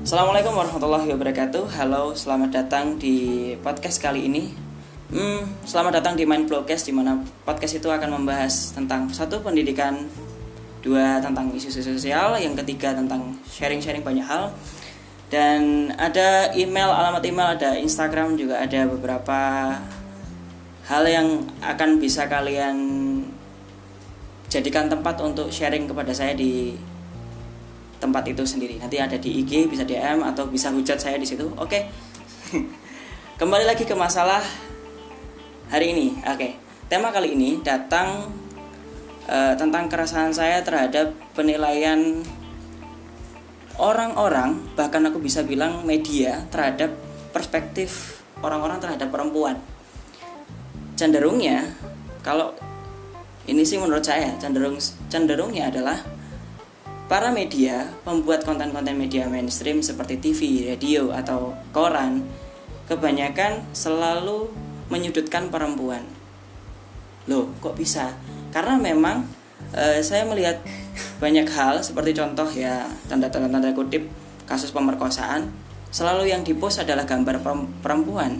Assalamualaikum warahmatullahi wabarakatuh. Halo, selamat datang di podcast kali ini. Hmm, Selamat datang di Mind Blogcast Di mana podcast itu akan membahas tentang Satu, pendidikan Dua, tentang isu-isu sosial Yang ketiga, tentang sharing-sharing banyak hal. Dan ada email, alamat email, ada Instagram Juga ada beberapa hal yang akan bisa kalian jadikan tempat untuk sharing kepada saya di tempat itu sendiri. Nanti ada di IG, bisa DM atau bisa hujat saya di situ. Oke. Kembali lagi ke masalah hari ini. Oke. Tema kali ini datang uh, tentang keresahan saya terhadap penilaian orang-orang, bahkan aku bisa bilang media terhadap perspektif orang-orang terhadap perempuan. Cenderungnya kalau ini sih menurut saya cenderung cenderungnya adalah para media membuat konten-konten media mainstream seperti TV, radio, atau koran kebanyakan selalu menyudutkan perempuan. Loh, kok bisa? Karena memang e, saya melihat banyak hal seperti contoh ya tanda-tanda tanda kutip kasus pemerkosaan selalu yang dipost adalah gambar perempuan.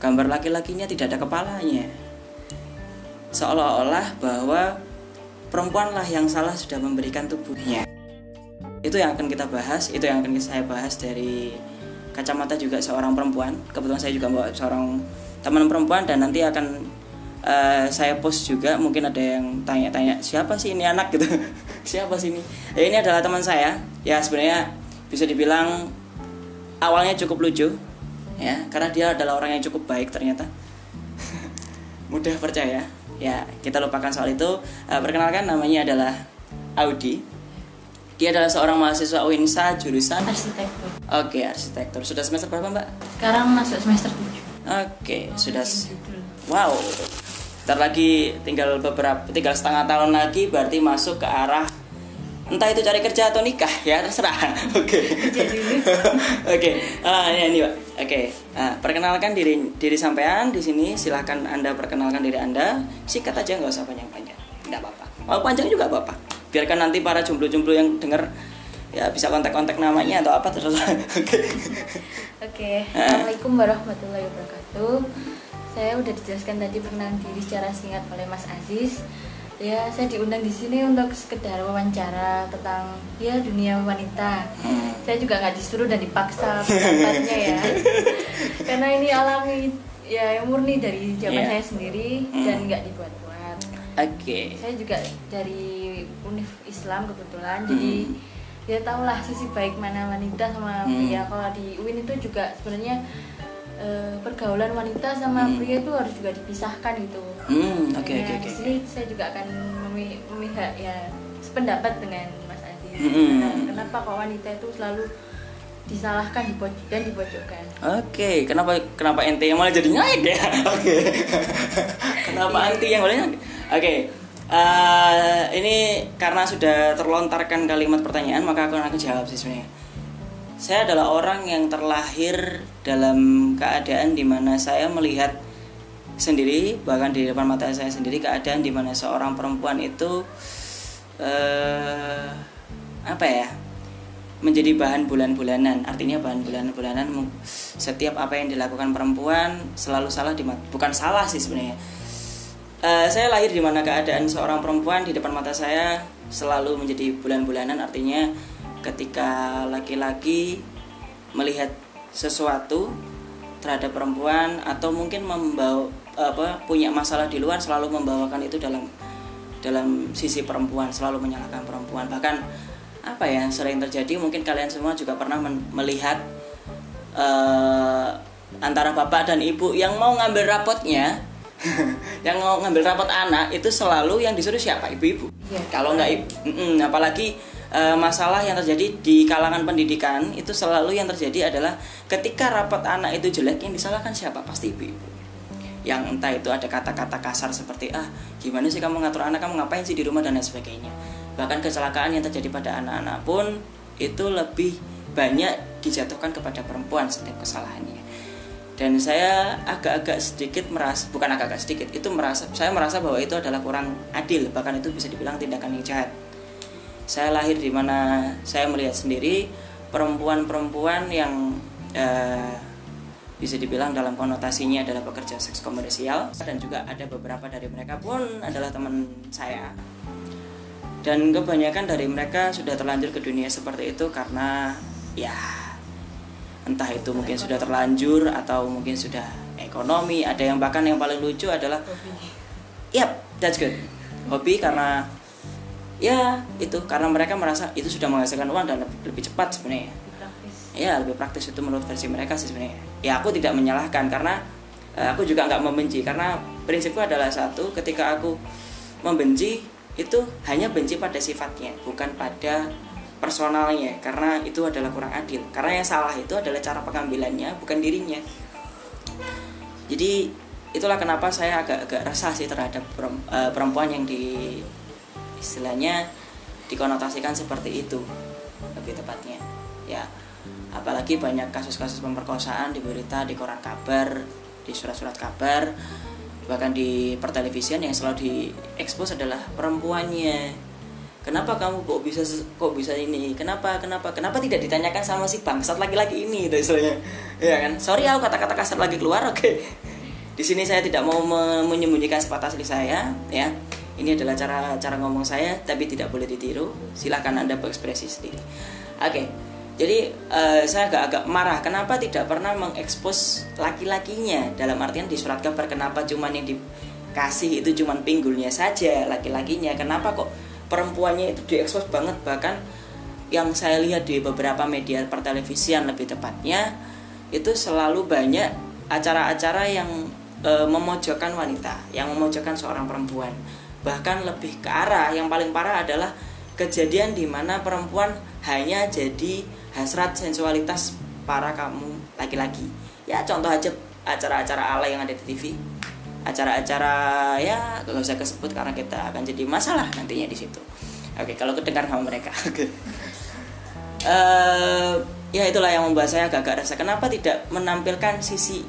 Gambar laki-lakinya tidak ada kepalanya. Seolah-olah bahwa perempuanlah yang salah sudah memberikan tubuhnya itu yang akan kita bahas itu yang akan saya bahas dari kacamata juga seorang perempuan. Kebetulan saya juga bawa seorang teman perempuan dan nanti akan uh, saya post juga. Mungkin ada yang tanya-tanya siapa sih ini anak? Gitu. Siapa sih ini? Ya, ini adalah teman saya. Ya sebenarnya bisa dibilang awalnya cukup lucu ya. Karena dia adalah orang yang cukup baik ternyata. Mudah percaya. Ya kita lupakan soal itu. Uh, perkenalkan namanya adalah Audi dia adalah seorang mahasiswa UINSA jurusan arsitektur. Oke, arsitektur. Sudah semester berapa, Mbak? Sekarang masuk semester 7. Oke, sudah Wow. Ntar lagi tinggal beberapa tinggal setengah tahun lagi berarti masuk ke arah entah itu cari kerja atau nikah ya terserah. Oke. Oke. Ah ini ini, Pak. Oke. Nah, perkenalkan diri diri sampean di sini. Silahkan Anda perkenalkan diri Anda. Sikat aja nggak usah panjang-panjang. Tidak apa-apa. Mau panjang juga apa-apa biarkan nanti para jomblo-jomblo yang dengar ya bisa kontak-kontak namanya atau apa terus oke okay. assalamualaikum warahmatullahi wabarakatuh saya udah dijelaskan tadi perkenalan diri secara singkat oleh Mas Aziz ya saya diundang di sini untuk sekedar wawancara tentang ya dunia wanita hmm. saya juga nggak disuruh dan dipaksa pendapatnya ya karena ini alami ya murni dari zaman yeah. saya sendiri hmm. dan nggak dibuat-buat oke okay. saya juga dari univ Islam kebetulan hmm. jadi ya tahulah sisi baik mana wanita sama hmm. pria kalau di UIN itu juga sebenarnya e, pergaulan wanita sama hmm. pria itu harus juga dipisahkan gitu hmm, oke oke oke sini saya juga akan memihak ya sependapat dengan Mas Aziz hmm. nah, kenapa kok wanita itu selalu disalahkan dan dipojokkan. Oke, okay. kenapa kenapa ente yang malah jadi naik ya? Oke. Okay. kenapa yeah. anti yang malah. Okay. Uh, ini karena sudah terlontarkan kalimat pertanyaan maka aku akan jawab sih sebenarnya. Saya adalah orang yang terlahir dalam keadaan di mana saya melihat sendiri bahkan di depan mata saya sendiri keadaan di mana seorang perempuan itu uh, apa ya menjadi bahan bulan-bulanan artinya bahan bulan-bulanan setiap apa yang dilakukan perempuan selalu salah di bukan salah sih sebenarnya Uh, saya lahir di mana keadaan seorang perempuan di depan mata saya selalu menjadi bulan-bulanan. Artinya ketika laki-laki melihat sesuatu terhadap perempuan atau mungkin membawa apa punya masalah di luar selalu membawakan itu dalam dalam sisi perempuan selalu menyalahkan perempuan. Bahkan apa ya sering terjadi mungkin kalian semua juga pernah melihat uh, antara bapak dan ibu yang mau ngambil rapotnya yang ngambil rapat anak itu selalu yang disuruh siapa? Ibu-ibu. Ya, kalau nggak mm, apalagi e, masalah yang terjadi di kalangan pendidikan itu selalu yang terjadi adalah ketika rapat anak itu jelek yang disalahkan siapa? Pasti ibu-ibu. Yang entah itu ada kata-kata kasar seperti ah gimana sih kamu ngatur anak? Kamu ngapain sih di rumah? dan lain sebagainya. Bahkan kecelakaan yang terjadi pada anak-anak pun itu lebih banyak dijatuhkan kepada perempuan setiap kesalahannya dan saya agak-agak sedikit merasa bukan agak-agak sedikit itu merasa saya merasa bahwa itu adalah kurang adil bahkan itu bisa dibilang tindakan yang jahat. Saya lahir di mana saya melihat sendiri perempuan-perempuan yang uh, bisa dibilang dalam konotasinya adalah pekerja seks komersial dan juga ada beberapa dari mereka pun adalah teman saya. Dan kebanyakan dari mereka sudah terlanjur ke dunia seperti itu karena ya entah itu mungkin sudah terlanjur atau mungkin sudah ekonomi. Ada yang bahkan yang paling lucu adalah yep that's good. Hobi karena ya itu. Karena mereka merasa itu sudah menghasilkan uang dan lebih, lebih cepat sebenarnya. Ya lebih praktis itu menurut versi mereka sih sebenarnya. Ya aku tidak menyalahkan karena uh, aku juga nggak membenci. Karena prinsipku adalah satu ketika aku membenci itu hanya benci pada sifatnya bukan pada personalnya karena itu adalah kurang adil. Karena yang salah itu adalah cara pengambilannya bukan dirinya. Jadi itulah kenapa saya agak-agak resah sih terhadap eh, perempuan yang di istilahnya dikonotasikan seperti itu lebih tepatnya. Ya apalagi banyak kasus-kasus pemerkosaan di berita di koran kabar di surat-surat kabar bahkan di pertelevisian yang selalu diekspos adalah perempuannya kenapa kamu kok bisa kok bisa ini? Kenapa kenapa kenapa tidak ditanyakan sama si bangsat laki-laki ini? Itu istilahnya. Ya kan? Sorry aku kata-kata kasar lagi keluar oke. Okay. di sini saya tidak mau menyembunyikan sifat asli saya ya. Ini adalah cara cara ngomong saya tapi tidak boleh ditiru. Silahkan anda berekspresi sendiri. Oke. Okay jadi uh, saya agak-agak marah. Kenapa tidak pernah mengekspos laki-lakinya? Dalam artian di surat kabar kenapa cuman yang dikasih itu cuman pinggulnya saja laki-lakinya? Kenapa kok perempuannya itu diekspos banget bahkan yang saya lihat di beberapa media pertelevisian lebih tepatnya itu selalu banyak acara-acara yang e, memojokkan wanita yang memojokkan seorang perempuan. Bahkan lebih ke arah yang paling parah adalah kejadian di mana perempuan hanya jadi hasrat sensualitas para kamu laki-laki. Ya contoh aja acara-acara ala yang ada di TV acara-acara ya gak usah kesebut karena kita akan jadi masalah nantinya di situ. Oke kalau kedengar sama mereka. Uh, ya itulah yang membuat saya agak-agak rasa kenapa tidak menampilkan sisi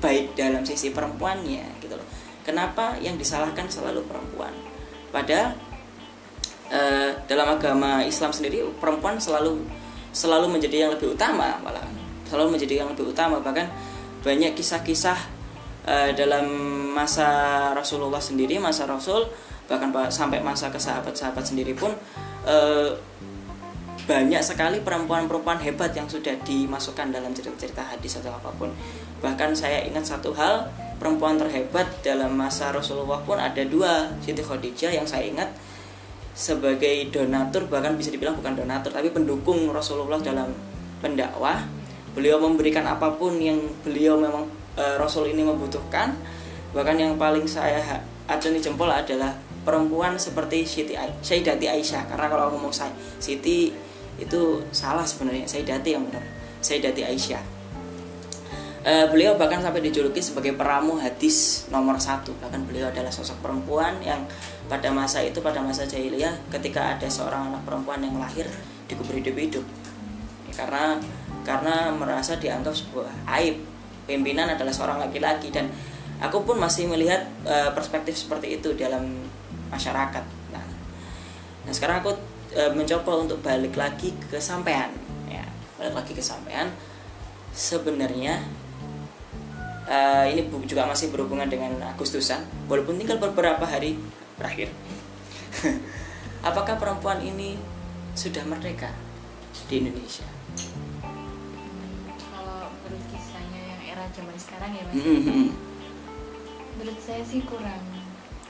baik dalam sisi perempuannya gitu loh. Kenapa yang disalahkan selalu perempuan? Padahal uh, dalam agama Islam sendiri perempuan selalu selalu menjadi yang lebih utama malah. Selalu menjadi yang lebih utama. Bahkan banyak kisah-kisah uh, dalam masa Rasulullah sendiri masa Rasul bahkan sampai masa ke sahabat-sahabat sendiri pun uh, banyak sekali perempuan-perempuan hebat yang sudah dimasukkan dalam cerita-cerita hadis atau apa pun. Bahkan saya ingat satu hal perempuan terhebat dalam masa Rasulullah pun ada dua Siti Khadijah yang saya ingat sebagai donatur bahkan bisa dibilang bukan donatur tapi pendukung Rasulullah dalam pendakwah. Beliau memberikan apa pun yang beliau memang e, Rasul ini membutuhkan. Bahkan yang paling saya acungi jempol adalah perempuan seperti Siti Sayyidati Aisyah. Karena kalau ngomong saya Siti itu salah sebenarnya. Sayyidati yang benar Sayyidati Aisyah. E, beliau bahkan sampai dijuluki sebagai peramu hadis nomor satu. Bahkan beliau adalah sosok perempuan yang pada masa itu pada masa jahiliyah ketika ada seorang anak perempuan yang lahir dikubur hidup-hidup. Ya, karena karena merasa dianggap sebuah aib pimpinan adalah seorang laki-laki. Dan aku pun masih melihat e, perspektif seperti itu dalam masyarakat. Nah, nah sekarang aku e, mencoba untuk balik lagi ke sampean. Ya balik lagi ke sampean. Sebenarnya e, ini juga masih berhubungan dengan Agustusan. Walaupun tinggal beberapa hari berakhir apakah perempuan ini sudah merdeka di Indonesia era zaman sekarang ya mas mm-hmm. menurut saya sih kurang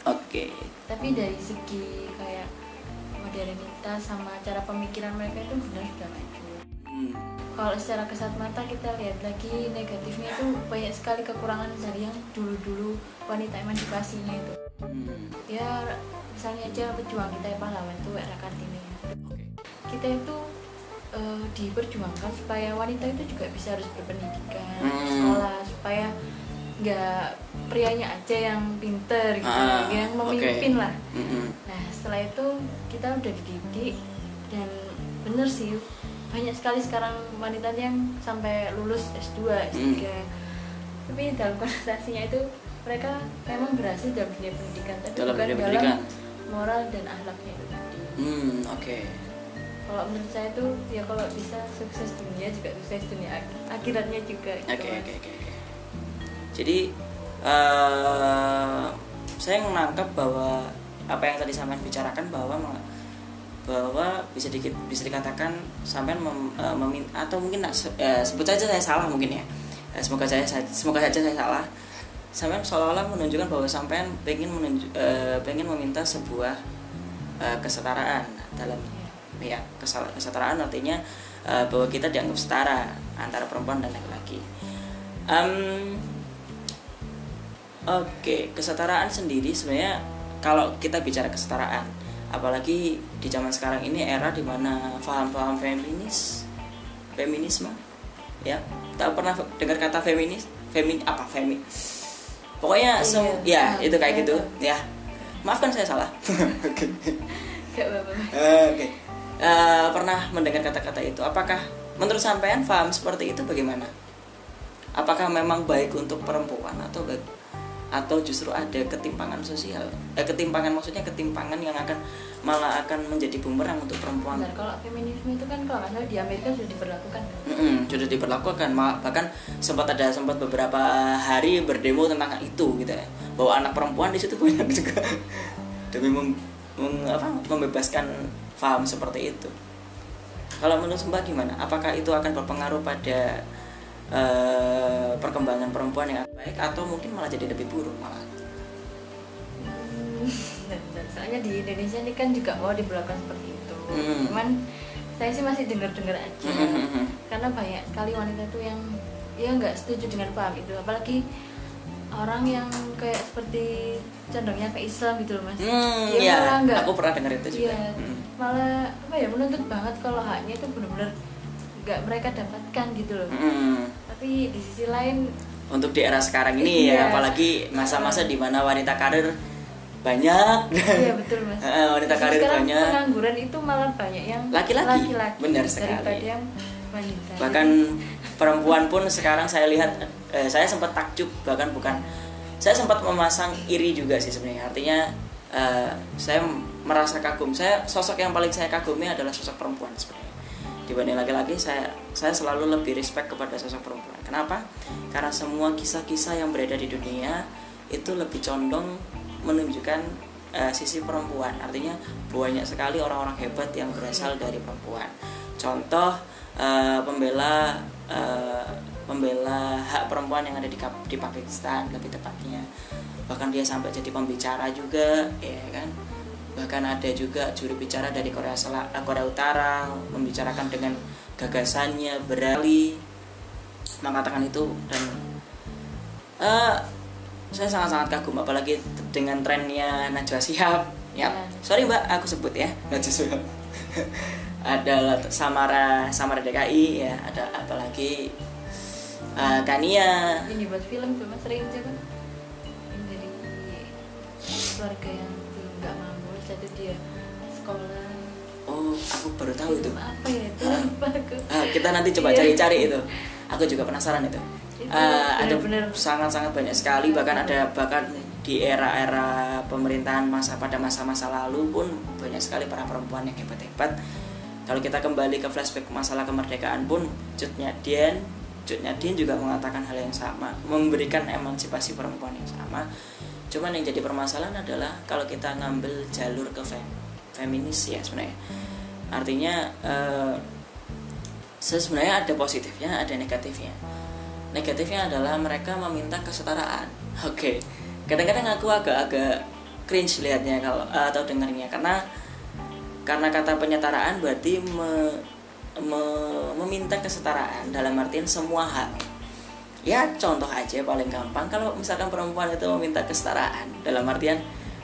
oke okay. tapi dari segi kayak modernitas sama cara pemikiran mereka itu benar sudah maju hmm. kalau secara kesat mata kita lihat lagi negatifnya itu banyak sekali kekurangan dari yang dulu-dulu wanita emansipasinya itu hmm. ya misalnya aja pejuang kita yang pahlawan itu era kartini okay. kita itu uh, diperjuangkan supaya wanita itu juga bisa harus berpendidikan hmm. sekolah supaya nggak prianya aja yang pinter gitu ah, yang memimpin okay. lah mm-hmm. nah setelah itu kita udah dididik dan bener sih banyak sekali sekarang wanita yang sampai lulus S2 S3 mm. tapi dalam konotasinya itu mereka memang berhasil dalam dunia pendidikan tapi dalam bukan dalam pendidikan. moral dan akhlaknya itu tadi hmm oke okay. Kalau menurut saya tuh ya kalau bisa sukses dunia juga sukses dunia ak- akhiratnya juga gitu, Oke Mas. oke oke. oke. Jadi eh saya menangkap bahwa apa yang tadi sampean bicarakan bahwa bahwa bisa dikit bisa dikatakan sampean mem, memin- atau mungkin eh, sebut saja saya salah mungkin ya. Eh, semoga saya semoga saja saya salah. Sampean seolah-olah menunjukkan bahwa sampean pengen menunjuk, eh, pengen meminta sebuah eh, kesetaraan dalam ya kesetaraan artinya eh, bahwa kita dianggap setara antara perempuan dan laki-laki. Em, Oke, kesetaraan sendiri sebenarnya kalau kita bicara kesetaraan, apalagi di zaman sekarang ini era di mana paham-paham feminis, feminisme, ya, tak pernah dengar kata feminis, femin apa femi, pokoknya Iya, sem- ya paham, itu kayak saya gitu, ya, maafkan saya salah. Oke. Apa-apa Mas. Eh, pernah mendengar kata-kata itu. Apakah menurut sampean paham seperti itu bagaimana? Apakah memang baik untuk perempuan atau baik atau justru ada ketimpangan sosial? Eh, ketimpangan maksudnya ketimpangan yang akan malah akan menjadi bumerang untuk perempuan. Bentar, kalau feminisme itu kan kalau nggak di Amerika sudah diberlakukan kan? Mm-mm, sudah diperlakukan Ma- bahkan sempat ada sempat beberapa hari berdemo tentang itu gitu ya bahwa anak perempuan di situ banyak juga demi mem- mem- apa, membebaskan paham seperti itu. Kalau menurut mbak gimana? Apakah itu akan berpengaruh pada eh, perkembangan perempuan yang baik atau mungkin malah jadi lebih buruk malah? Hmm, soalnya di Indonesia ini kan juga mau diberlakukan seperti itu. Hmm. cuman saya sih masih dengar-dengar aja. Hmm. karena banyak sekali wanita tuh yang ya nggak setuju dengan paham itu. Apalagi orang yang kayak seperti condongnya ke Islam gitu loh mas hmm, ya malah nggak aku pernah dengar itu juga Iya, Hmm. malah apa ya menuntut banget kalau haknya itu benar-benar nggak mereka dapatkan gitu loh Hmm. tapi di sisi lain untuk di era sekarang ini ya Iya. apalagi masa-masa di mana wanita karir banyak iya betul mas wanita Justru karir sekarang banyak. pengangguran itu malah banyak yang Laki-laki. laki-laki Benar sekali. yang wanita bahkan perempuan pun sekarang saya lihat eh, saya sempat takjub bahkan bukan. Saya sempat memasang iri juga sih sebenarnya. Artinya eh, saya merasa kagum. Saya sosok yang paling saya kagumi adalah sosok perempuan sebenarnya. Dibanding laki-laki saya saya selalu lebih respect kepada sosok perempuan. Kenapa? Karena semua kisah-kisah yang beredar di dunia itu lebih condong menunjukkan eh, sisi perempuan. Artinya banyak sekali orang-orang hebat yang berasal dari perempuan. Contoh eh, pembela eh, pembela hak perempuan yang ada di di Pakistan lebih tepatnya. Bahkan dia sampai jadi pembicara juga ya kan? Bahkan ada juga juru bicara dari Korea Selatan Korea Utara membicarakan dengan gagasannya berali mengatakan itu dan eh, saya sangat-sangat kagum apalagi dengan trennya Najwa Shihab. Ya Ya. sorry mbak aku sebut ya. Najwa Shihab. Ada Samara Samara DKI ya ada apalagi eh, Kania ini buat film cuma sering coba yang dari keluarga yang belum nggak mampu jadi dia sekolah. Oh aku baru tahu itu. apa ya? Itu aku. Ah, kita nanti coba Iya. cari-cari itu. Aku juga penasaran itu. Itu Ah, ada benar-benar- sangat-sangat banyak sekali. Bahkan ada bahkan di era-era pemerintahan masa pada masa-masa lalu pun banyak sekali para perempuan yang hebat-hebat. Kalau kita kembali ke flashback masalah kemerdekaan pun Cutnya Dian Cutnya Dian juga mengatakan hal yang sama memberikan emansipasi perempuan yang sama. Cuman yang jadi permasalahan adalah kalau kita ngambil jalur ke fem- feminis ya sebenarnya. Artinya eh, sebenarnya ada positifnya ada negatifnya. Negatifnya adalah mereka meminta kesetaraan. Oke kadang-kadang aku agak-agak cringe lihatnya kalau atau dengarnya karena karena kata penyetaraan berarti me- meminta kesetaraan dalam artian semua hak. Ya contoh aja paling gampang kalau misalkan perempuan itu meminta kesetaraan dalam artian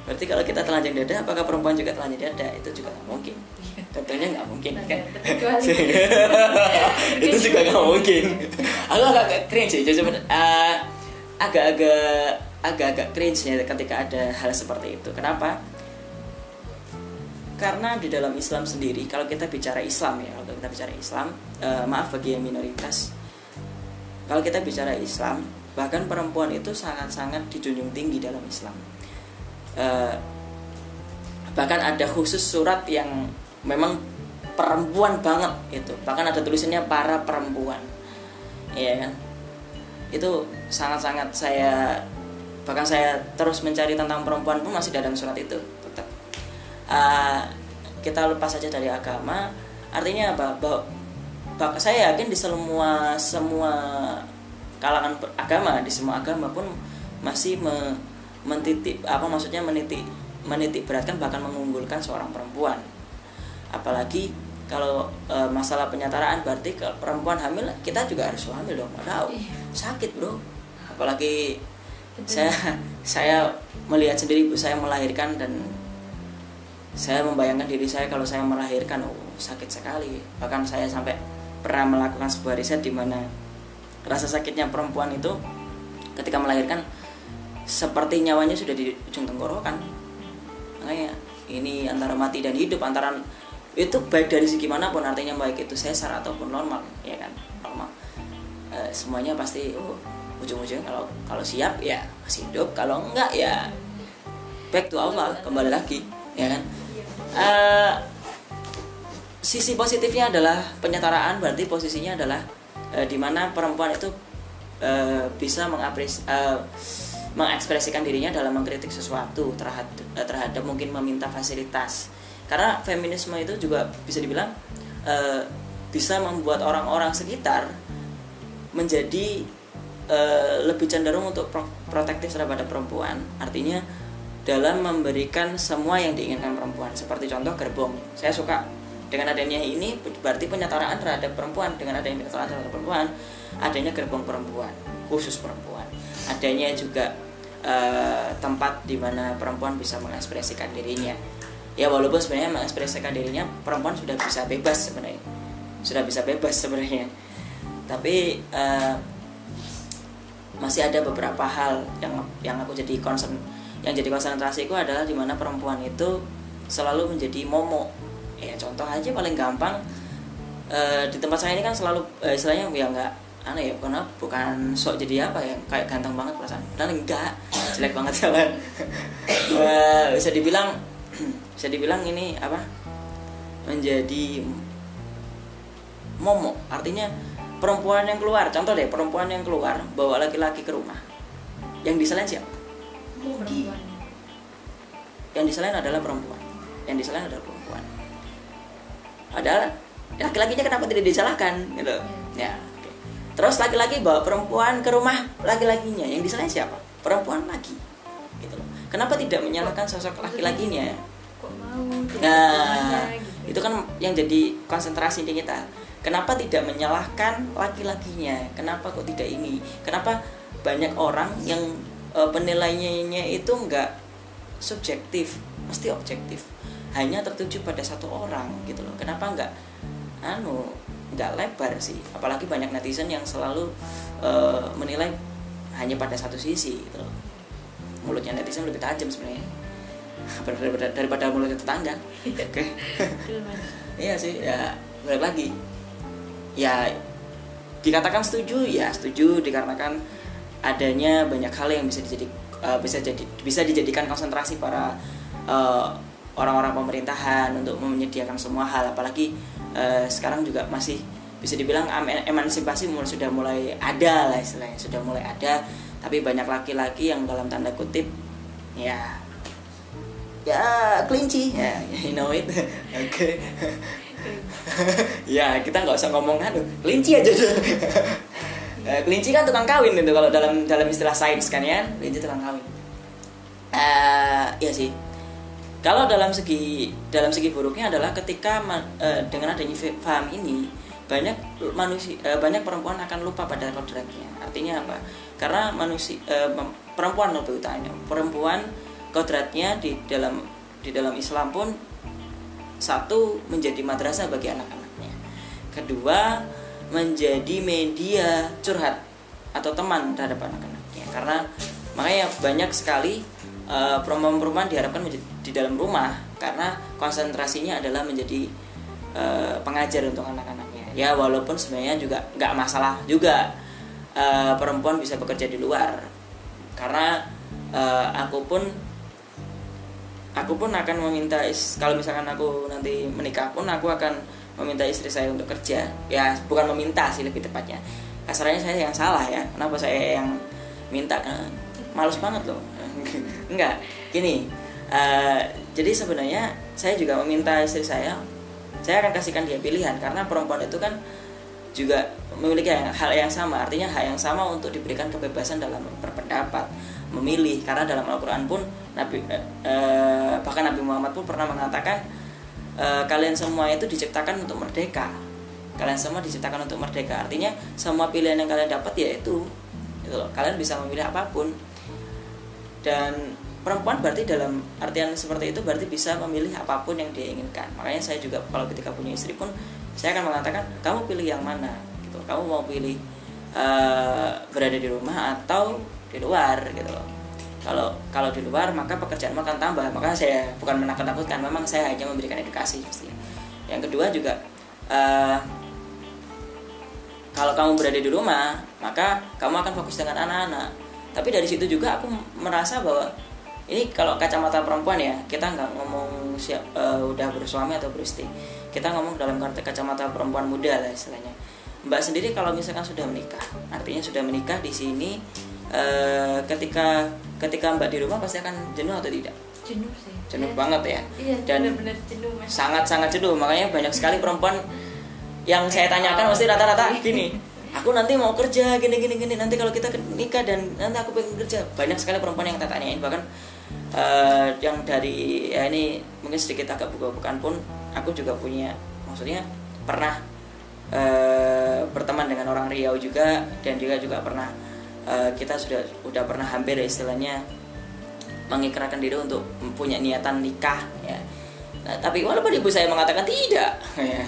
berarti kalau kita telanjang dada apakah perempuan juga telanjang dada? Itu juga nggak mungkin. Tentunya nggak mungkin Nah, kan? terkecuali itu juga nggak mungkin. Aku agak cringe sih cuma uh, agak-agak agak-agak cringe ya ketika ada hal seperti itu. Kenapa karena di dalam Islam sendiri kalau kita bicara Islam ya kalau kita bicara Islam eh, maaf bagi yang minoritas kalau kita bicara Islam bahkan perempuan itu sangat-sangat dijunjung tinggi dalam Islam. Eh, bahkan ada khusus surat yang memang perempuan banget itu bahkan ada tulisannya para perempuan. Iya kan? Itu sangat-sangat saya bahkan saya terus mencari tentang perempuan pun masih dalam surat itu uh, kita lepas saja dari agama. Artinya apa? Bahwa, saya yakin di semua semua kalangan agama di semua agama pun masih me, mentitik apa maksudnya menitik menitik beratkan bahkan mengunggulkan seorang perempuan. Apalagi kalau e, masalah penyetaraan berarti kalau perempuan hamil kita juga harus hamil dong tahu. Iya. sakit bro. Apalagi saya saya melihat sendiri ibu saya melahirkan dan saya membayangkan diri saya kalau saya melahirkan oh sakit sekali. Bahkan saya sampai pernah melakukan sebuah riset di mana rasa sakitnya perempuan itu ketika melahirkan seperti nyawanya sudah di ujung tenggorokan. Makanya ini antara mati dan hidup antara itu baik dari segi mana pun artinya baik itu sesar ataupun normal ya kan? Normal. E, semuanya pasti oh ujung-ujungnya kalau kalau siap ya masih hidup kalau enggak ya back to Allah kembali lagi ya kan uh, sisi positifnya adalah penyetaraan berarti posisinya adalah uh, di mana perempuan itu uh, bisa mengapres uh, mengekspresikan dirinya dalam mengkritik sesuatu terhadap terhadap mungkin meminta fasilitas. Karena feminisme itu juga bisa dibilang uh, bisa membuat orang-orang sekitar menjadi Eh, lebih cenderung untuk pro protektif terhadap perempuan. Artinya dalam memberikan semua yang diinginkan perempuan. Seperti contoh gerbong. Saya suka dengan adanya ini berarti penyetaraan terhadap perempuan. Dengan adanya penyetaraan terhadap perempuan adanya gerbong perempuan khusus perempuan. Adanya juga uh, tempat di mana perempuan bisa mengekspresikan dirinya. Ya walaupun sebenarnya mengekspresikan dirinya perempuan sudah bisa bebas sebenarnya. Sudah bisa bebas sebenarnya. Tapi uh, masih ada beberapa hal yang yang aku jadi concern yang jadi konsentrasiku adalah di mana perempuan itu selalu menjadi momo. Ya contoh aja paling gampang e, di tempat saya ini kan selalu e, istilahnya ya enggak aneh ya karena bukan sok jadi apa ya kayak ganteng banget perasaan. Dan enggak jelek banget jalan e, bisa dibilang bisa dibilang ini apa menjadi momo. Artinya perempuan yang keluar contoh deh perempuan yang keluar bawa laki-laki ke rumah. Yang diselain siapa yang diselain adalah perempuan. Yang diselain adalah perempuan. Adalah laki-lakinya kenapa tidak disalahkan gitu? Ya okay. terus laki-laki bawa perempuan ke rumah laki-lakinya. Yang diselain siapa? Perempuan lagi gitu loh. Kenapa tidak menyalahkan sosok laki-lakinya? nah gitu. itu kan yang jadi konsentrasi di kita. Kenapa tidak menyalahkan laki-lakinya? Kenapa kok tidak ini? Kenapa banyak orang yang e, penilaiannya itu enggak subjektif, mesti objektif. Hanya tertuju pada satu orang gitu loh. Kenapa enggak anu enggak lebar sih? Apalagi banyak netizen yang selalu e, menilai hanya pada satu sisi gitu loh. Mulutnya netizen lebih tajam sebenarnya daripada, daripada mulutnya tetangga. Oke. Okay. iya sih, ya balik lagi ya dikatakan setuju ya setuju dikarenakan adanya banyak hal yang bisa dijadi uh, bisa jadi bisa dijadikan konsentrasi para uh, orang-orang pemerintahan untuk menyediakan semua hal. Apalagi uh, sekarang juga masih bisa dibilang emansipasi mulai sudah mulai ada lah istilahnya sudah mulai ada. Tapi banyak laki-laki yang dalam tanda kutip ya ya kelinci. Ya you know it. Oke. Okay. ya kita nggak usah ngomong kelinci aja deh kelinci kan tukang kawin itu kalau dalam dalam istilah sains kan ya. Kelinci tukang kawin. Uh, ya sih. Kalau dalam segi dalam segi buruknya adalah ketika uh, dengan adanya paham ini banyak manusia uh, banyak perempuan akan lupa pada kodratnya. Artinya apa? Karena manusia uh, perempuan lebih utama perempuan kodratnya di dalam di dalam Islam pun satu menjadi madrasah bagi anak-anaknya. Kedua menjadi media curhat atau teman terhadap anak-anaknya. Karena makanya banyak sekali uh, perempuan-perempuan diharapkan menjadi di dalam rumah karena konsentrasinya adalah menjadi uh, pengajar untuk anak-anaknya. Ya walaupun sebenarnya juga nggak masalah juga uh, perempuan bisa bekerja di luar. Karena uh, aku pun aku pun akan meminta kalau misalkan aku nanti menikah pun aku akan meminta istri saya untuk kerja. Ya bukan meminta sih lebih tepatnya. Kasarnya saya yang salah ya. Kenapa saya yang minta kan? Males banget loh. Enggak. Gini uh, jadi sebenarnya saya juga meminta istri saya saya akan kasihkan dia pilihan. Karena perempuan itu kan juga memiliki hal yang sama. Artinya hal yang sama untuk diberikan kebebasan dalam berpendapat memilih. Karena dalam Al-Quran pun Nabi eh, eh, bahkan Nabi Muhammad pun pernah mengatakan eh, kalian semua itu diciptakan untuk merdeka. Kalian semua diciptakan untuk merdeka. Artinya semua pilihan yang kalian dapat yaitu itu. Loh. Kalian bisa memilih apa pun. Dan perempuan berarti dalam artian seperti itu berarti bisa memilih apa pun yang dia inginkan. Makanya saya juga kalau ketika punya istri pun saya akan mengatakan kamu pilih yang mana? Gitu. Kamu mau pilih uh, berada di rumah atau di luar? Gitu loh kalau kalau di luar maka pekerjaanmu akan tambah. Maka saya bukan menakut-nakutkan memang saya hanya memberikan edukasi yang kedua juga uh, kalau kamu berada di rumah maka kamu akan fokus dengan anak-anak. Tapi dari situ juga aku merasa bahwa ini kalau kacamata perempuan ya kita nggak ngomong siap uh, udah bersuami atau beristri kita ngomong dalam kacamata perempuan muda lah istilahnya. Mbak sendiri kalau misalkan sudah menikah artinya sudah menikah di sini uh, ketika ketika mbak di rumah pasti akan jenuh atau tidak? Jenuh sih. Jenuh ya. banget ya. Iya, dan benar-benar jenuh sangat sangat jenuh. Makanya banyak sekali perempuan yang saya tanyakan pasti rata-rata gini aku nanti mau kerja gini gini gini. Nanti kalau kita nikah dan nanti aku pengen kerja. Banyak sekali perempuan yang tanyain bahkan uh, yang dari ya ini mungkin sedikit agak buka-bukaan pun aku juga punya maksudnya pernah uh, berteman dengan orang Riau juga dan juga juga pernah uh, kita sudah udah pernah hampir istilahnya mengikrarkan diri untuk mempunyai niatan nikah ya Nah, tapi walaupun ibu saya mengatakan tidak, ya,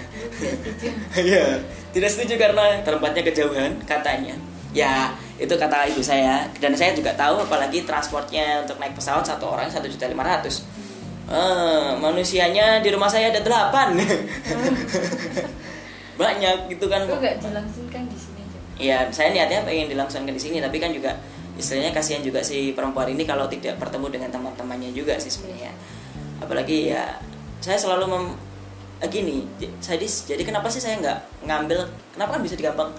ya tidak setuju karena tempatnya kejauhan katanya. Ya itu kata ibu saya dan saya juga tahu apalagi transportnya untuk naik pesawat satu orang satu juta lima ratus. Eh, manusianya di rumah saya ada delapan. Banyak gitu kan. Kok nggak dilangsungkan di? Iya, saya niatnya pengen dilangsungkan di sini, tapi kan juga istilahnya kasihan juga si perempuan ini kalau tidak bertemu dengan teman-temannya juga sih sebenarnya. Apalagi ya saya selalu mem eh, gini jadi jadi kenapa sih saya nggak ngambil kenapa kan bisa digampang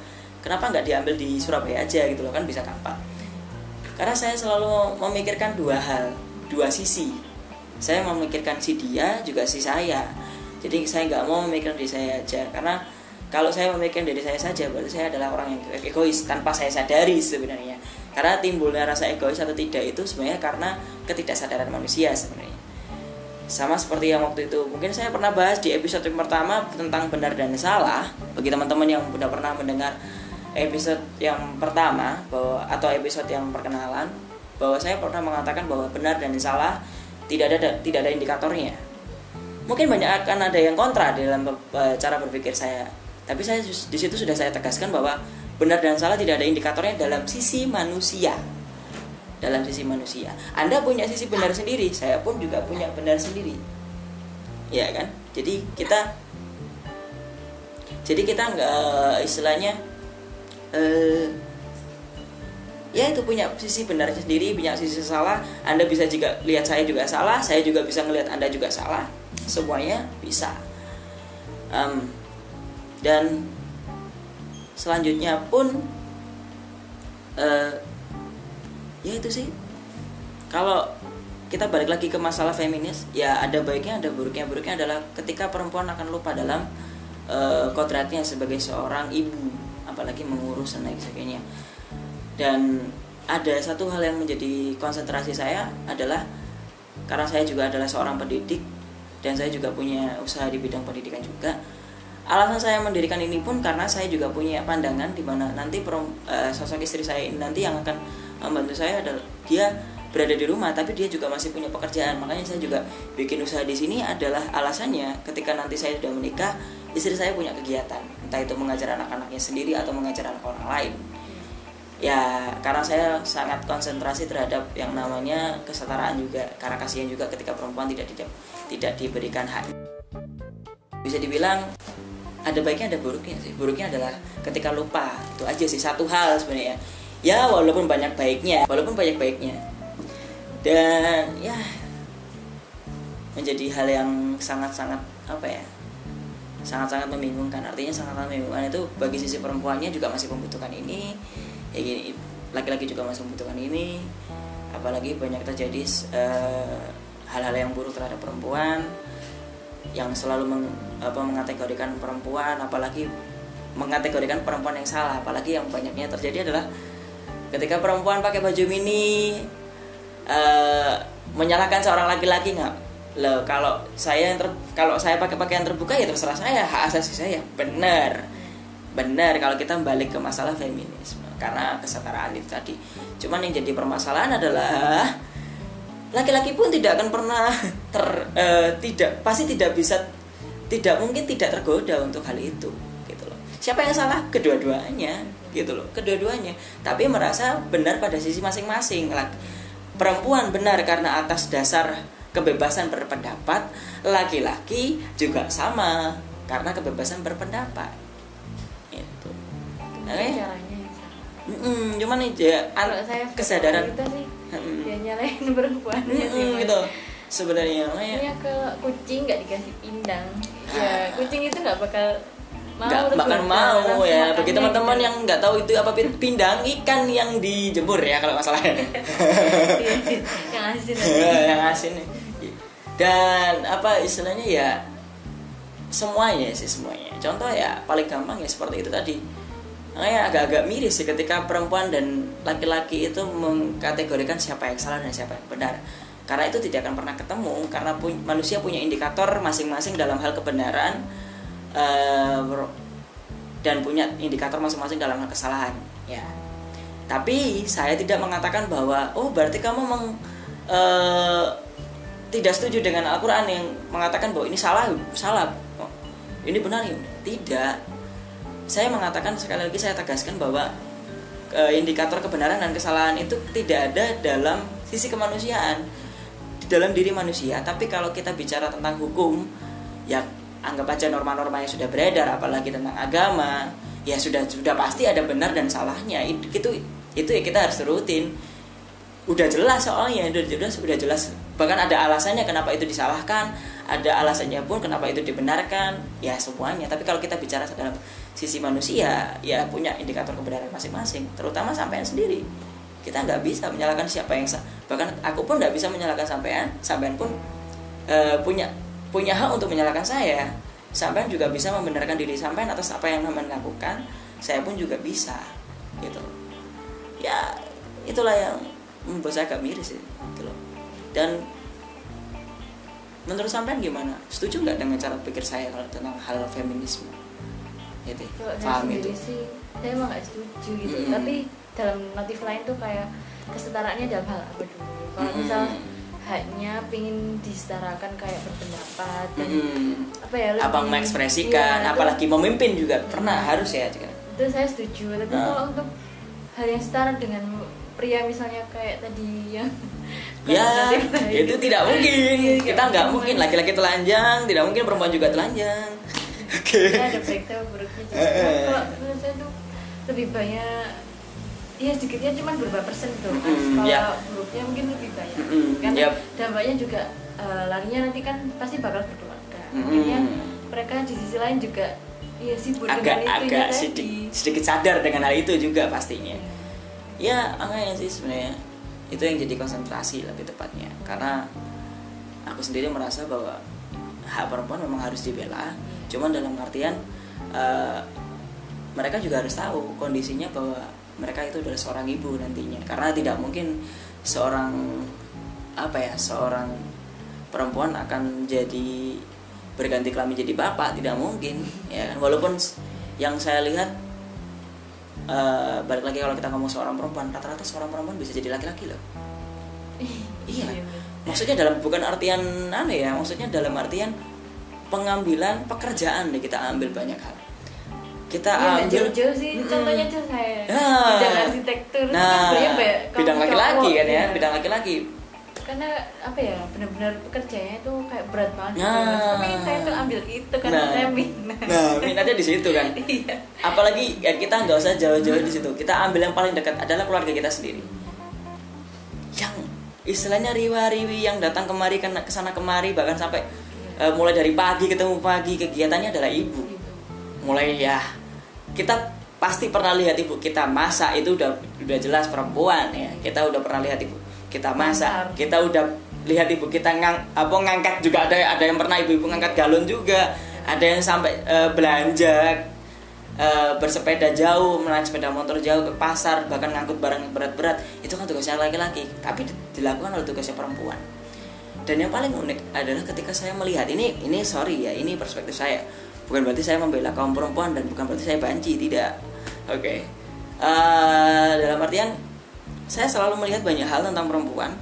kenapa nggak diambil di Surabaya aja gitu loh kan bisa gampang karena saya selalu memikirkan dua hal dua sisi saya memikirkan si dia juga si saya jadi saya nggak mau memikirkan diri saya aja karena kalau saya memikirkan diri saya saja berarti saya adalah orang yang egois tanpa saya sadari sebenarnya. Karena timbulnya rasa egois atau tidak itu sebenarnya karena ketidaksadaran manusia sebenarnya. Sama seperti yang waktu itu mungkin saya pernah bahas di episode yang pertama tentang benar dan salah. Bagi teman-teman yang sudah pernah mendengar episode yang pertama bahwa atau episode yang perkenalan bahwa saya pernah mengatakan bahwa benar dan salah tidak ada tidak ada indikatornya. Mungkin banyak akan ada yang kontra dalam cara berpikir saya tapi saya di situ sudah saya tegaskan bahwa benar dan salah tidak ada indikatornya dalam sisi manusia dalam sisi manusia. Anda punya sisi benar sendiri, saya pun juga punya benar sendiri. Ya kan? Jadi kita jadi kita nggak istilahnya eh, ya itu punya sisi benar sendiri, punya sisi salah. Anda bisa juga lihat saya juga salah, saya juga bisa ngelihat Anda juga salah. Semuanya bisa. Um, dan selanjutnya pun uh, ya itu sih. Kalau kita balik lagi ke masalah feminis ya ada baiknya ada buruknya. Buruknya adalah ketika perempuan akan lupa dalam uh, kodratnya sebagai seorang ibu apalagi mengurus dan lain sebagainya. Dan ada satu hal yang menjadi konsentrasi saya adalah karena saya juga adalah seorang pendidik dan saya juga punya usaha di bidang pendidikan juga alasan saya mendirikan ini pun karena saya juga punya pandangan di mana nanti perom, uh, sosok istri saya ini nanti yang akan membantu saya adalah dia berada di rumah tapi dia juga masih punya pekerjaan. Makanya saya juga bikin usaha di sini adalah alasannya ketika nanti saya sudah menikah istri saya punya kegiatan. Entah itu mengajar anak-anaknya sendiri atau mengajar anak orang lain. Ya karena saya sangat konsentrasi terhadap yang namanya kesetaraan juga karena kasihan juga ketika perempuan tidak tidak tidak diberikan hak. Bisa dibilang ada baiknya ada buruknya sih. Buruknya adalah ketika lupa. Itu aja sih satu hal sebenarnya. Ya walaupun banyak baiknya walaupun banyak baiknya. Dan ya menjadi hal yang sangat-sangat apa ya sangat-sangat membingungkan. Artinya sangat-sangat membingungkan itu bagi sisi perempuannya juga masih membutuhkan ini. Ya gini laki-laki juga masih membutuhkan ini. Apalagi banyak terjadi uh, hal-hal yang buruk terhadap perempuan yang selalu meng, apa, mengategorikan perempuan apalagi mengategorikan perempuan yang salah apalagi yang banyaknya terjadi adalah ketika perempuan pakai baju mini uh, menyalahkan seorang laki-laki nggak Loh, kalau saya yang ter, kalau saya pakai pakaian terbuka ya terserah saya, hak asasi saya. Benar. Benar kalau kita balik ke masalah feminisme karena kesetaraan itu tadi. Cuman yang jadi permasalahan adalah laki-laki pun tidak akan pernah ter uh, tidak pasti tidak bisa tidak mungkin tidak tergoda untuk hal itu gitu loh. Siapa yang salah? Kedua-duanya gitu loh. Kedua-duanya. Tapi merasa benar pada sisi masing-masing. Perempuan benar karena atas dasar kebebasan berpendapat laki-laki juga sama karena kebebasan berpendapat itu okay. caranya mm -mm, cuman ya kalau saya kesadaran itu sih mm. dia nyalain perempuan. Mm -mm, gitu. Sebenarnya ya. Kalau kucing nggak dikasih pindang. Ya kucing itu nggak bakal nggak bakal mau ya. bagi teman-teman yang nggak tahu itu apa pindang ikan yang dijemur ya kalau masalah iya, yang asin yang asin. Dan apa istilahnya ya semuanya sih semuanya. Contoh ya paling gampang ya seperti itu tadi makanya agak-agak miris sih ketika perempuan dan laki-laki itu mengkategorikan siapa yang salah dan siapa yang benar. Karena itu tidak akan pernah ketemu karena pu manusia punya indikator masing-masing dalam hal kebenaran uh, dan punya indikator masing-masing dalam hal kesalahan ya. Tapi saya tidak mengatakan bahwa oh berarti kamu meng uh, tidak setuju dengan Al-Quran yang mengatakan bahwa ini salah, salah, ini benar. Ya, tidak. Saya mengatakan sekali lagi saya tegaskan bahwa e, indikator kebenaran dan kesalahan itu tidak ada dalam sisi kemanusiaan di dalam diri manusia. Tapi kalau kita bicara tentang hukum, ya anggap aja norma-norma yang sudah beredar, apalagi tentang agama, ya sudah sudah pasti ada benar dan salahnya. Itu itu ya kita harus rutin udah jelas soalnya udah jelas udah jelas bahkan ada alasannya kenapa itu disalahkan ada alasannya pun kenapa itu dibenarkan ya semuanya tapi kalau kita bicara dalam sisi manusia ya punya indikator kebenaran masing-masing terutama sampean sendiri. Kita nggak bisa menyalahkan siapa yang bahkan aku pun nggak bisa menyalahkan sampean sampean pun e, punya punya hak untuk menyalahkan saya. Sampean juga bisa membenarkan diri sampean atas apa yang sampean lakukan saya pun juga bisa gitu. Ya itulah yang membuat saya agak miris gitu loh. Dan menurut sampean gimana? Setuju nggak dengan cara pikir saya kalau tentang hal feminisme kalau paham itu. sih saya emang nggak setuju gitu. Mm tapi dalam motif lain tuh kayak kesetaraannya dalam hal apa dulu? Kalau mm misal haknya pingin disetarakan kayak berpendapat dan hmm. apa ya lebih, abang mengekspresikan iya, apalagi itu, memimpin juga. Pernah harus ya itu saya setuju. Tapi nah. kalau untuk hal yang setara dengan pria misalnya kayak tadi yang ya itu tidak mungkin. iya, kita nggak mungkin. Laki-laki telanjang tidak mungkin perempuan juga telanjang okay. ya, ada baik buruknya juga kalau menurut saya tuh lebih banyak Iya sedikitnya cuma berapa persen tuh. Mm, kalau yeah. buruknya mungkin lebih banyak. Mm, Karena yep. dampaknya juga uh, larinya nanti kan pasti bakal berkeluarga. Mm. Mungkin mereka di sisi lain juga iya sibuk agak, dengan itu agak sedikit, sedikit sadar dengan hal itu juga pastinya. Yeah ya angkanya sih sebenarnya itu yang jadi konsentrasi lebih tepatnya karena aku sendiri merasa bahwa hak perempuan memang harus dibela cuman dalam artian uh, mereka juga harus tahu kondisinya bahwa mereka itu adalah seorang ibu nantinya. Karena tidak mungkin seorang apa ya seorang perempuan akan jadi berganti kelamin jadi bapak. Tidak mungkin ya walaupun yang saya lihat uh, balik lagi kalau kita ngomong seorang perempuan rata-rata seorang perempuan bisa jadi laki-laki loh. Iya, iya maksudnya dalam bukan artian aneh ya maksudnya dalam artian pengambilan pekerjaan deh kita ambil banyak hal. Kita ya, ambil jauh-jauh sih mm, contohnya tuh saya. Nah, bidang arsitektur kan nah, kan bidang laki-laki kan ya, ya bidang laki-laki. Karena apa ya benar-benar pekerjaannya itu kayak berat banget gitu, nah, tapi saya tuh ambil itu karena nah, saya minat. Nah minatnya di situ kan. Iya. apalagi ya kita nggak usah jauh-jauh di situ. Kita ambil yang paling dekat adalah keluarga kita sendiri. Yang istilahnya riwa-riwi yang datang kemari ke sana kemari bahkan sampai uh, mulai dari pagi ketemu pagi kegiatannya adalah ibu. Mulai ya kita pasti pernah lihat ibu kita masak itu udah udah jelas perempuan ya. Kita udah pernah lihat ibu kita masak. Kita udah lihat ibu kita ngang apa ngangkat juga. Ada ada yang pernah ibu-ibu ngangkat galon juga. Ada yang sampai uh, belanja uh, bersepeda jauh menaik sepeda motor jauh ke pasar bahkan ngangkut barang berat-berat. Itu kan tugasnya laki-laki tapi dilakukan oleh tugasnya perempuan dan yang paling unik adalah ketika saya melihat ini ini sorry ya ini perspektif saya. Bukan berarti saya membela kaum perempuan dan bukan berarti saya banci tidak. Oke. Okay. uh, eh, dalam artian saya selalu melihat banyak hal tentang perempuan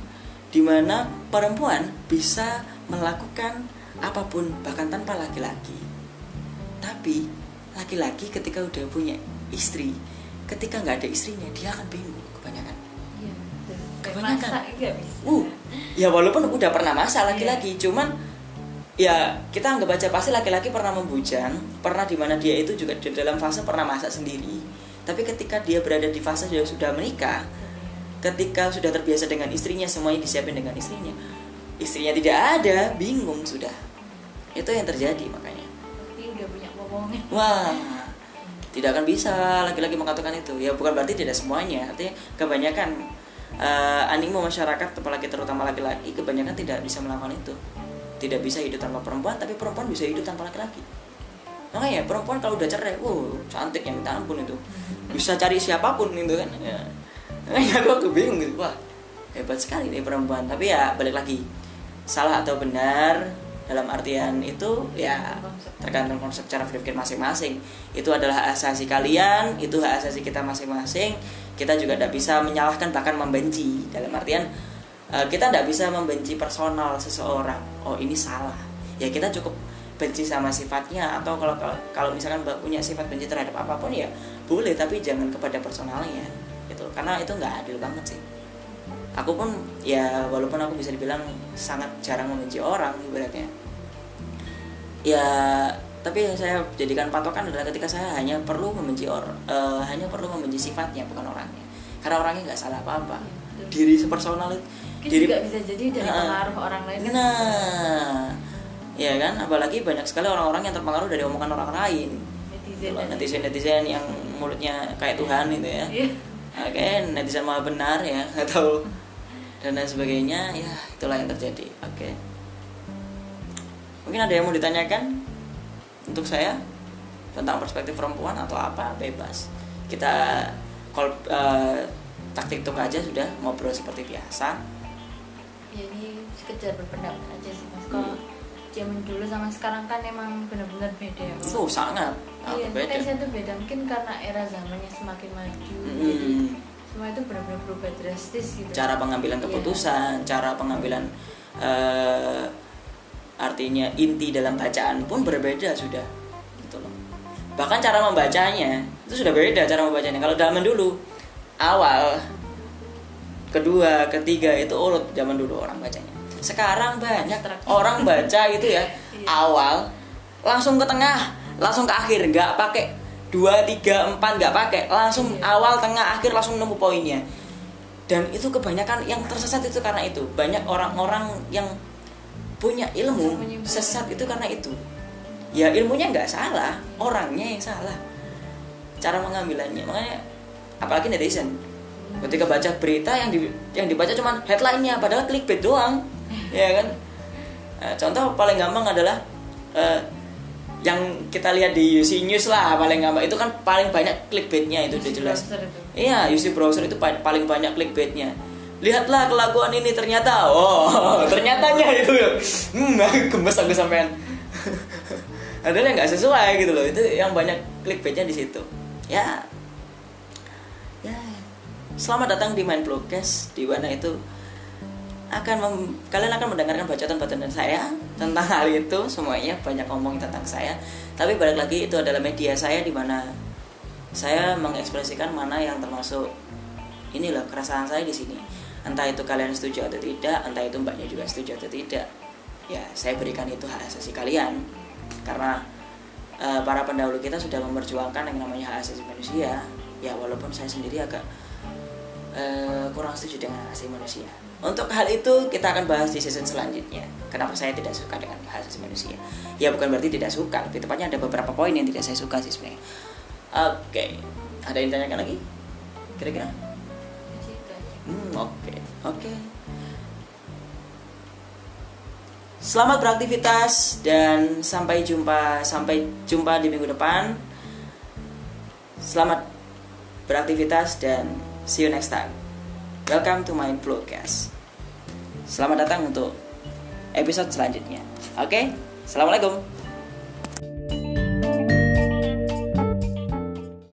di mana perempuan bisa melakukan apa pun bahkan tanpa laki-laki. Tapi laki-laki ketika udah punya istri ketika nggak ada istrinya dia akan bingung kebanyakan. Uh ya walaupun udah pernah masak laki-laki yeah. cuman ya kita anggap aja pasti laki-laki pernah membujang pernah di mana dia itu juga di dalam fase pernah masak sendiri. Tapi ketika dia berada di fase sudah sudah menikah ketika sudah terbiasa dengan istrinya semuanya disiapin dengan istrinya istrinya tidak ada bingung sudah. Itu yang terjadi makanya. Udah punya wah tidak akan bisa laki-laki mengatakan itu. Ya bukan berarti tidak semuanya artinya kebanyakan uh, animo masyarakat apalagi terutama laki-laki kebanyakan tidak bisa melakukan itu. Tidak bisa hidup tanpa perempuan tapi perempuan bisa hidup tanpa laki-laki. Makanya perempuan kalau udah cerai wow cantik yang minta ampun itu. Bisa cari siapa pun itu kan ya. Ya aku bingung gitu wah hebat sekali nih perempuan. Tapi ya balik lagi. Salah atau benar dalam artian itu ya tergantung konsep cara berpikir masing-masing. Itu adalah hak asasi kalian itu hak asasi kita masing-masing kita juga tidak bisa menyalahkan bahkan membenci. Dalam artian uh, kita tidak bisa membenci personal seseorang. Oh ini salah. Ya kita cukup benci sama sifatnya atau kalau kalau, misalkan punya sifat benci terhadap apa pun ya boleh tapi jangan kepada personalnya gitu karena itu nggak adil banget sih. Aku pun ya walaupun aku bisa dibilang sangat jarang membenci orang ibaratnya. Ya tapi yang saya jadikan patokan adalah ketika saya hanya perlu membenci orang uh, hanya perlu membenci sifatnya bukan orangnya. Karena orangnya nggak salah apa apa ya, diri sepersonal itu diri juga bisa jadi dari uh, pengaruh orang lain. Nah ya kan? Apalagi banyak sekali orang-orang yang terpengaruh dari omongan orang lain. Netizen netizen netizen yang mulutnya kayak Tuhan itu ya. Yeah. oke netizen malah benar ya atau dan lain sebagainya ya itulah yang terjadi. Oke. Okay. mungkin ada yang mau ditanyakan untuk saya tentang perspektif perempuan atau apa bebas kita call uh, taktik tuk aja sudah ngobrol seperti biasa ya ini sekedar berpendapat aja sih mas kalau hmm. zaman dulu sama sekarang kan emang benar-benar beda ya oh sangat iya beda. itu beda mungkin karena era zamannya semakin maju hmm. jadi semua itu benar-benar berubah drastis gitu cara pengambilan iya. keputusan yeah. cara pengambilan uh, artinya inti dalam bacaan pun berbeda sudah gitu loh. Bahkan cara membacanya itu sudah beda cara membacanya. Kalau zaman dulu awal kedua ketiga itu urut zaman dulu orang bacanya. Sekarang banyak orang baca gitu ya iya. awal langsung ke tengah langsung ke akhir nggak pakai dua tiga empat nggak pakai langsung iya. awal tengah akhir langsung nemu poinnya. Dan itu kebanyakan yang tersesat itu karena itu. Banyak orang-orang yang punya ilmu sesat itu karena itu. Ya ilmunya nggak salah orangnya yang salah. Cara mengambilannya. Makanya apalagi netizen. Ketika baca berita yang di, yang dibaca cuma headlinenya padahal clickbait doang. Ya kan? Nah, contoh paling gampang adalah uh, yang kita lihat di UC News lah paling gampang. Itu kan paling banyak clickbaitnya itu udah jelas. Iya UC browser itu paling banyak clickbaitnya lihatlah kelakuan ini ternyata oh ternyatanya itu. Hmm gemes aku sampean. Ada yang nggak sesuai gitu loh. Itu yang banyak clickbaitnya di situ. Ya. Ya. Selamat datang di Mind Blogcast di mana itu akan mem, kalian akan mendengarkan bacaan-bacaan saya tentang hal itu. Semuanya banyak ngomong tentang saya. Tapi balik lagi itu adalah media saya di mana saya mengekspresikan mana yang termasuk inilah keresahan saya di sini entah itu kalian setuju atau tidak entah itu mbaknya juga setuju atau tidak ya saya berikan itu hak asasi kalian. Karena uh, para pendahulu kita sudah memperjuangkan yang namanya hak asasi manusia. Ya walaupun saya sendiri agak uh, kurang setuju dengan hak asasi manusia. Untuk hal itu kita akan bahas di season selanjutnya. Kenapa saya tidak suka dengan hak asasi manusia? Ya bukan berarti tidak suka lebih tepatnya ada beberapa poin yang tidak saya suka sih sebenarnya. Oke ada yang tanyakan lagi? Kira-kira Hmm, oke, oke. Selamat beraktivitas dan sampai jumpa sampai jumpa di minggu depan. Selamat beraktivitas dan see you next time. Welcome to my podcast. Selamat datang untuk episode selanjutnya. Oke, assalamualaikum.